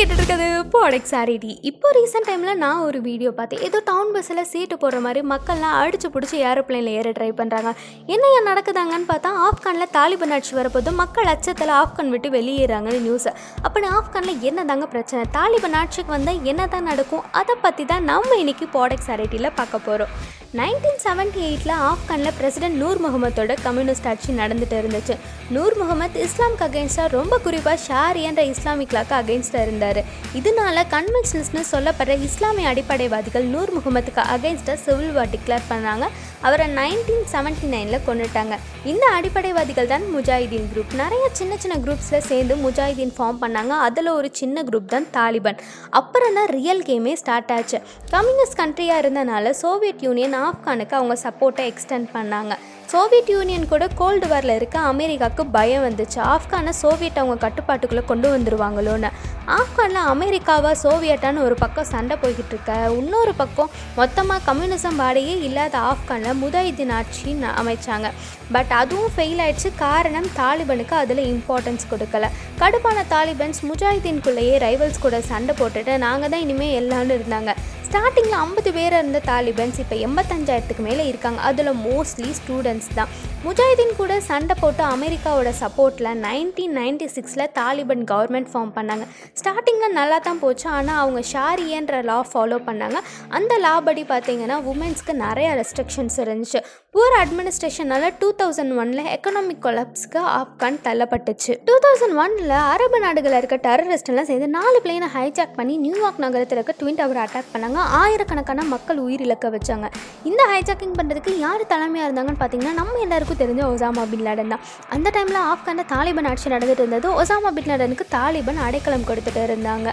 കേട്ടിട്ടുണ്ട് கேட்டது ப்ராடக்ட் சாரிடி இப்போ ரீசெண்ட் டைமில் நான் ஒரு வீடியோ பார்த்தேன் ஏதோ டவுன் பஸ்ஸில் சீட்டு போடுற மாதிரி மக்கள்லாம் அடிச்சு பிடிச்சி ஏரோப்ளேனில் ஏற ட்ரை பண்ணுறாங்க என்ன ஏன் நடக்குதாங்கன்னு பார்த்தா ஆப்கானில் தாலிபன் ஆட்சி வரப்போது மக்கள் அச்சத்தில் ஆப்கான் விட்டு வெளியேறாங்கன்னு நியூஸ் அப்படி ஆப்கானில் என்ன தாங்க பிரச்சனை? தாலிபன் ஆட்சிக்கு வந்தால் என்ன தான் நடக்கும்? அதை பற்றி தான் நம்ம இன்னைக்கு ப்ராடக்ட் சாரிட்டியில் பார்க்க போகிறோம் நைன்டீன் செவன்ட்டி எயிட்டில் ஆப்கானில் பிரசிடென்ட் நூர் முகமதோட கம்யூனிஸ்ட் ஆட்சி நடந்துட்டு இருந்துச்சு. நூர் முகமது இஸ்லாம்க்கு அகேன்ஸ்டாக ரொம்ப குறிப்பாக ஷாரி என்ற இஸ்லாமிக் லாக்கு அகேன்ஸ்டாக இருந்தார். இதனால கன்வென்ஷன்ஸ்னு சொல்லப்படுற இஸ்லாமிய அடிப்படைவாதிகள் நூர் முகமதுக்கு அகைன்ஸ்டாக சிவில் வார் டிக்ளேர் பண்ணாங்க. அவரை நைன்டீன் செவன்ட்டி நைனில் கொண்டுட்டாங்க இந்த அடிப்படைவாதிகள் தான் முஜாஹிதீன் குரூப் நிறைய சின்ன சின்ன குரூப்ஸில் சேர்ந்து முஜாஹிதீன் ஃபார்ம் பண்ணாங்க. அதில் ஒரு சின்ன குரூப் தான் தாலிபான். அப்புறம் தான் ரியல் கேமே ஸ்டார்ட் ஆச்சு. கம்யூனிஸ்ட் கண்ட்ரியாக இருந்தனால சோவியத் யூனியன் ஆப்கானுக்கு அவங்க சப்போர்ட்டை எக்ஸ்டெண்ட் பண்ணாங்க. சோவியத் யூனியன் கூட கோல்டு வாரில் இருக்க அமெரிக்காவுக்கு பயம் வந்துச்சு. ஆப்கானை சோவியட் அவங்க கட்டுப்பாட்டுக்குள்ளே கொண்டு வந்துருவாங்களோன்னு. ஆப்கானில் அமெரிக்காவா சோவியட்டான்னு ஒரு பக்கம் சண்டை போய்கிட்டு இருக்க. இன்னொரு பக்கம் மொத்தமாக கம்யூனிசம் பாடையே இல்லாத ஆப்கானில் முதாயிதீன் ஆட்சி அமைச்சாங்க. பட் அதுவும் ஃபெயில் ஆயிடுச்சு. காரணம் தாலிபனுக்கு அதில் இம்பார்ட்டன்ஸ் கொடுக்கல. கடுப்பான தாலிபன்ஸ் முஜாஹிதீன்குள்ளேயே ரைவல்ஸ் கூட சண்டை போட்டுட்டு நாங்கள் தான் இனிமேல் எல்லாம்னு இருந்தாங்க. ஸ்டார்டிங்கில் ஐம்பது பேர் இருந்த தாலிபன்ஸ் இப்போ எண்பத்தஞ்சாயிரத்துக்கு மேலே இருக்காங்க. அதில் மோஸ்ட்லி ஸ்டூடெண்ட்ஸ் தான். முஜாஹிதீன் கூட சண்டை போட்டு அமெரிக்காவோட சப்போர்ட்டில் நைன்டீன் நைன்டி சிக்ஸில் தாலிபன் கவர்மெண்ட் ஃபார்ம் பண்ணாங்க. ஸ்டார்டிங்கில் நல்லா தான் போச்சு. ஆனால் அவங்க ஷாரியன்ற லா ஃபாலோ பண்ணாங்க. அந்த லா படி பார்த்தீங்கன்னா உமன்ஸ்க்கு நிறைய ரெஸ்ட்ரிக்ஷன்ஸ் இருந்துச்சு. புவர் அட்மினிஸ்ட்ரேஷனால டூ தௌசண்ட் ஒனில் எக்கனாமிக் கொலப்ஸ்க்கு ஆப்கான் தள்ளப்பட்டுச்சு. டூ தௌசண்ட் ஒனில் அரபு நாடுகளில் இருக்க டெரரிஸ்ட்லாம் சேர்ந்து நாலு பிளேனை ஹைஜாக் பண்ணி நியூயார்க் நகரத்தில் இருக்க ட்வின் டவர் அட்டாக் பண்ணாங்க. ஆயிரக்கணக்கான மக்கள் உயிரிழக்க வச்சாங்க. இந்த ஹைஜாக்கிங் பண்ணுறதுக்கு யார் தலைமையாக இருந்தாங்கன்னு பார்த்தீங்கன்னா நம்ம எல்லாருக்கும் தெரிஞ்ச ஒசாமா பின் லாடன் தான். அந்த டைமில் ஆப்கானில் தாலிபான் ஆட்சி நடந்துட்டு இருந்தது. ஒசாமா பின் லாடனுக்கு தாலிபான் அடைக்கலம் கொடுத்துட்டு இருந்தாங்க.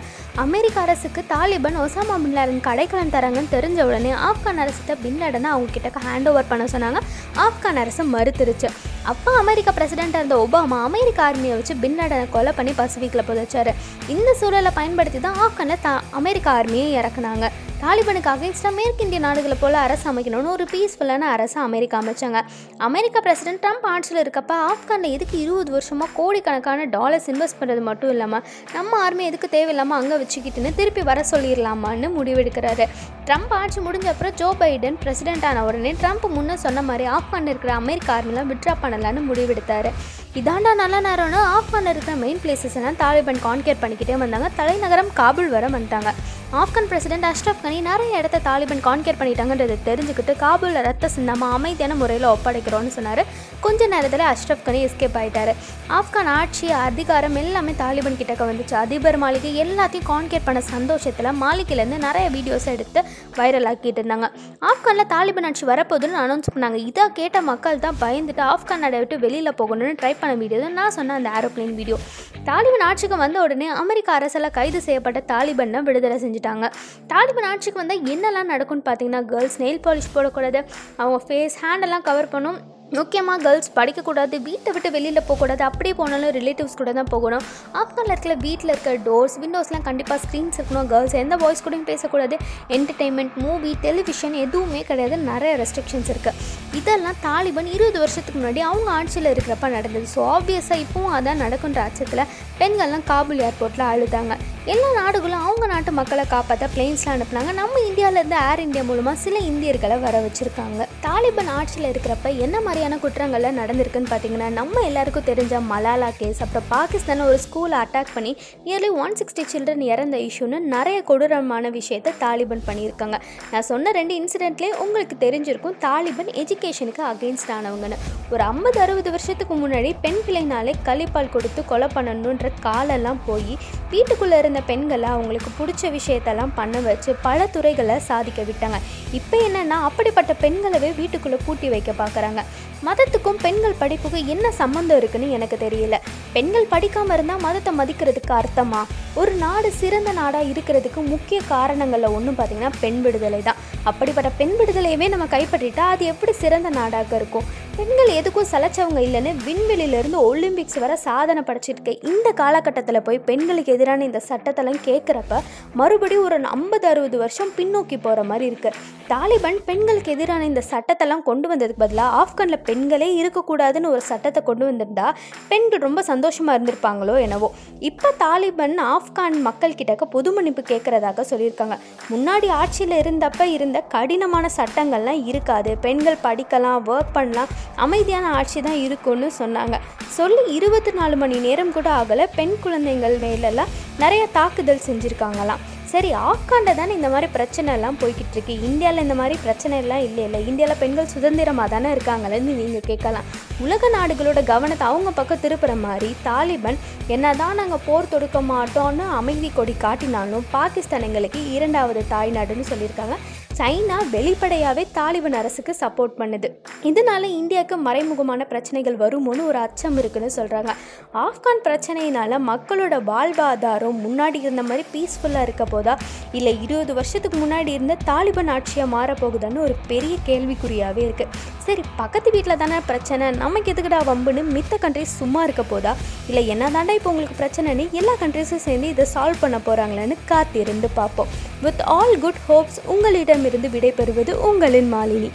அமெரிக்க அரசுக்கு தாலிபான் ஒசாமா பின் லாடனுக்கு அடைக்கலம் தராங்கன்னு தெரிஞ்ச உடனே ஆப்கான் அரசிட்ட பின் அவங்க கிட்ட ஹேண்ட் ஓவர் பண்ண சொன்னாங்க. ஆப்கான் அரசு மறுத்துருச்சு. அப்போ அமெரிக்க பிரசிடெண்ட்டாக இருந்த ஒபாமா அமெரிக்க ஆர்மியை வச்சு பின் கொலை பண்ணி பசிபிக்கில் புதைச்சாரு. இந்த சூழலை பயன்படுத்தி தான் ஆப்கானில் தா அமெரிக்க ஆர்மியை இறக்குனாங்க. தாலிபனுக்காக எக்ஸ்ட்ரா மேற்கிந்திய நாடுகளை போல் அரசு அமைக்கணும்னு ஒரு பீஸ்ஃபுல்லான அரசு அமெரிக்கா அமைச்சாங்க. அமெரிக்கா பிரசிடென்ட் ட்ரம்ப் ஆட்சியில் இருக்கப்ப ஆப்கானில் எதுக்கு இருபது வருஷமாக கோடிக்கணக்கான டாலர்ஸ் இன்வெஸ்ட் பண்ணுறது மட்டும் இல்லாமல் நம்ம ஆர்மி எதுக்கு தேவையில்லாமல் அங்கே வச்சுக்கிட்டுன்னு திருப்பி வர சொல்லிடலாமான்னு முடிவெடுக்கிறாரு. ட்ரம்ப் ஆட்சி முடிஞ்ச அப்புறம் ஜோ பைடன் பிரசிடென்ட் ஆன உடனே ட்ரம்ப் முன்னே சொன்ன மாதிரி ஆப்கானில் இருக்கிற அமெரிக்க ஆர்மிலாம் விட்ரா பண்ணலான்னு முடிவெடுத்தாரு. இதாண்டா நல்ல நேரம்னு ஆப்கானில் இருக்கிற மெயின் பிளேசஸ் எல்லாம் தாலிபான் கான்கேர் பண்ணிக்கிட்டே வந்தாங்க. தலைநகரம் காபூல் வர வந்துட்டாங்க. ஆப்கான் பிரசிடென்ட் அஷ்ரப் கனி நிறைய இடத்த தாலிபான் கான்கேர் பண்ணிட்டாங்கன்றது தெரிஞ்சுக்கிட்டு காபூலில் ரத்த சிந்தாம அமைதியான முறையில் ஒப்படைக்கிறோன்னு சொன்னார். கொஞ்ச நேரத்தில் அஷ்ரப் கனி எஸ்கேப் ஆகிட்டார் ஆப்கான் ஆட்சி அதிகாரம் எல்லாமே தாலிபான் கிட்டக்க வந்துச்சு. அதிபர் மாளிகை எல்லாத்தையும் கான்கேர் பண்ண சந்தோஷத்தில் மாளிகையிலேருந்து நிறைய வீடியோஸ் எடுத்து வைரல் ஆக்கிட்டு இருந்தாங்க. ஆப்கானில் தாலிபான் ஆட்சி வரப்போகுதுன்னு அனௌன்ஸ் பண்ணாங்க. இதை கேட்ட மக்கள் தான் பயந்துட்டு ஆப்கான் நாடை விட்டு வெளியில் போகணும்னு ட்ரை பண்ண வீடியோ தான் நான் சொன்ன அந்த ஏரோப்ளேன் வீடியோ தாலிபன் ஆட்சிக்கு வந்த உடனே அமெரிக்க அரசால் கைது செய்யப்பட்ட தாலிபனை விடுதலை செஞ்சுட்டாங்க. தாலிபன் ஆட்சிக்கு வந்தால் என்னெல்லாம் நடக்கும்னு பார்த்தீங்கன்னா கேர்ள்ஸ் நெயில் பாலிஷ் போடக்கூடாது. அவங்க ஃபேஸ் ஹேண்டெல்லாம் கவர் பண்ணும். முக்கியமாக கேர்ள்ஸ் படிக்கக்கூடாது வீட்டை விட்டு வெளியில் போகக்கூடாது அப்படியே போனாலும் ரிலேட்டிவ்ஸ் கூட தான் போகணும். ஆப்கானில் இருக்கிற வீட்டில் இருக்க டோர்ஸ் விண்டோஸ்லாம் கண்டிப்பாக ஸ்க்ரீன்ஸ் இருக்கணும். கேர்ள்ஸ் எந்த பாய்ஸ் கூடயும் பேசக்கூடாது. என்டர்டெயின்மெண்ட் மூவி டெலிவிஷன் எதுவுமே கிடையாது. நிறைய ரெஸ்ட்ரிக்ஷன்ஸ் இருக்குது இதெல்லாம் தாலிபான் இருபது வருஷத்துக்கு முன்னாடி அவங்க ஆட்சியில் இருக்கிறப்ப நடந்தது. ஸோ ஆப்வியஸாக இப்போவும் அதான் நடக்குன்ற அச்சத்தில் பெண்கள்லாம் காபூல் ஏர்போர்ட்டில் அழுதாங்க. எல்லா நாடுகளும் அவங்க நாட்டு மக்களை காப்பாற்ற பிளேன்ஸ்லாம் அனுப்புனாங்க. நம்ம இந்தியாவிலேருந்து ஏர் இந்தியா மூலமாக சில இந்தியர்களை வர வச்சுருக்காங்க. தாலிபான் ஆட்சியில் இருக்கிறப்ப என்ன மாதிரியான குற்றங்கள்லாம் நடந்திருக்குன்னு பார்த்தீங்கன்னா நம்ம எல்லாருக்கும் தெரிஞ்ச மலாலா கேஸ் அப்புறம் பாகிஸ்தானில் ஒரு ஸ்கூலை அட்டாக் பண்ணி நியர்லி ஒன் சிக்ஸ்டி சில்ட்ரன் இறந்த இஷ்யூன்னு நிறைய கொடூரமான விஷயத்தை தாலிபான் பண்ணியிருக்காங்க. நான் சொன்ன ரெண்டு இன்சிடென்ட்லேயே உங்களுக்கு தெரிஞ்சிருக்கும் தாலிபான் எஜுகேஷனுக்கு அகெயின்ஸ்ட் ஆனவங்கன்னு. ஒரு ஐம்பது அறுபது வருஷத்துக்கு முன்னாடி பெண் பிள்ளைனாலே கழிப்பால் கொடுத்து கொலை பண்ணணுன்ற காலெல்லாம் போய் வீட்டுக்குள்ளே இருந்த பெண்களை அவங்களுக்கு பிடிச்ச விஷயத்தெல்லாம் பண்ண வச்சு பல துறைகளை சாதிக்க விட்டாங்க. இப்போ என்னென்னா அப்படிப்பட்ட பெண்களவே வீட்டுக்குள்ளே பூட்டி வைக்க பார்க்குறாங்க மதத்துக்கும் பெண்கள் படிப்புக்கும் என்ன சம்மந்தம் இருக்குன்னு எனக்கு தெரியல. பெண்கள் படிக்காமல் இருந்தால் மதத்தை மதிக்கிறதுக்கு அர்த்தமா? ஒரு நாடு சிறந்த நாடாக இருக்கிறதுக்கு முக்கிய காரணங்களில் ஒன்றும் பார்த்தீங்கன்னா பெண் விடுதலை தான். அப்படிப்பட்ட பெண் விடுதலையவே நம்ம கைப்பற்றிட்டால் அது எப்படி சிறந்த நாடாக இருக்கும்? பெண்கள் எதுக்கும் சலைச்சவங்க இல்லைன்னு விண்வெளியிலேருந்து ஒலிம்பிக்ஸ் வர சாதனை படைச்சிருக்க. இந்த காலகட்டத்தில் போய் பெண்களுக்கு எதிரான இந்த சட்டத்தெல்லாம் கேட்குறப்ப மறுபடியும் ஒரு ஐம்பது அறுபது வருஷம் பின்னோக்கி போகிற மாதிரி இருக்குது தாலிபான் பெண்களுக்கு எதிரான இந்த சட்டத்தெல்லாம் கொண்டு வந்ததுக்கு பதிலாக ஆப்கானில் பெண்களே இருக்கக்கூடாதுன்னு ஒரு சட்டத்தை கொண்டு வந்திருந்தா பெண்கள் ரொம்ப சந்தோஷமாக இருந்திருப்பாங்களோ என்னவோ. இப்போ தாலிபன் ஆப்கான் மக்கள் கிட்டக்க பொது மன்னிப்பு கேட்குறதாக சொல்லியிருக்காங்க. முன்னாடி ஆட்சியில் இருந்தப்ப இருந்த கடினமான சட்டங்கள்லாம் இருக்காது. பெண்கள் படிக்கலாம் ஒர்க் பண்ணலாம். அமைதியான ஆட்சி தான் இருக்கும்னு சொன்னாங்க. சொல்லி இருபத்தி நாலு மணி நேரம் கூட ஆகலை. பெண் குழந்தைகள் மேலெல்லாம் நிறைய தாக்குதல் செஞ்சுருக்காங்களாம். சரி ஆக்காண்ட தானே இந்த மாதிரி பிரச்சனைலாம் போய்கிட்டு இருக்கு. இந்தியாவில் இந்த மாதிரி பிரச்சனை எல்லாம் இல்லை இல்லை இந்தியாவில் பெண்கள் சுதந்திரமாக தானே இருக்காங்களேன்னு நீங்கள் கேட்கலாம். உலக நாடுகளோட கவனத்தை அவங்க பக்கம் திருப்புற மாதிரி தாலிபன் என்னதான் நாங்கள் போர் தொடுக்க மாட்டோம்னு அமைதி கொடி காட்டினாலும் பாகிஸ்தான் எங்களுக்கு இரண்டாவது தாய்நாடுன்னு சொல்லியிருக்காங்க. சைனா வெளிப்படையாகவே தாலிபன் அரசுக்கு சப்போர்ட் பண்ணுது. இதனால இந்தியாவுக்கு மறைமுகமான பிரச்சனைகள் வருமோன்னு ஒரு அச்சம் இருக்குன்னு சொல்கிறாங்க ஆப்கான் பிரச்சனையினால மக்களோட வாழ்வாதாரம் முன்னாடி இருந்த மாதிரி பீஸ்ஃபுல்லாக இருக்க போதா? இல்லை இருபது வருஷத்துக்கு முன்னாடி இருந்த தாலிபன் ஆட்சியாக மாறப்போகுதான்னு ஒரு பெரிய கேள்விக்குறியாகவே இருக்குது சரி பக்கத்து வீட்டில் தானே பிரச்சனை நமக்கு எதுக்குடா வம்புன்னு மித்த கண்ட்ரிஸ் சும்மா இருக்க போதா? இல்லை என்ன தாண்டா இப்போ உங்களுக்கு பிரச்சனைன்னு எல்லா கண்ட்ரிஸும் சேர்ந்து இதை சால்வ் பண்ண போகிறாங்களான்னு காத்திருந்து பார்ப்போம். வித் ஆல் குட் ஹோப்ஸ் உங்களிடமிருந்து விடைபெறுவது உங்களின் மாலினி.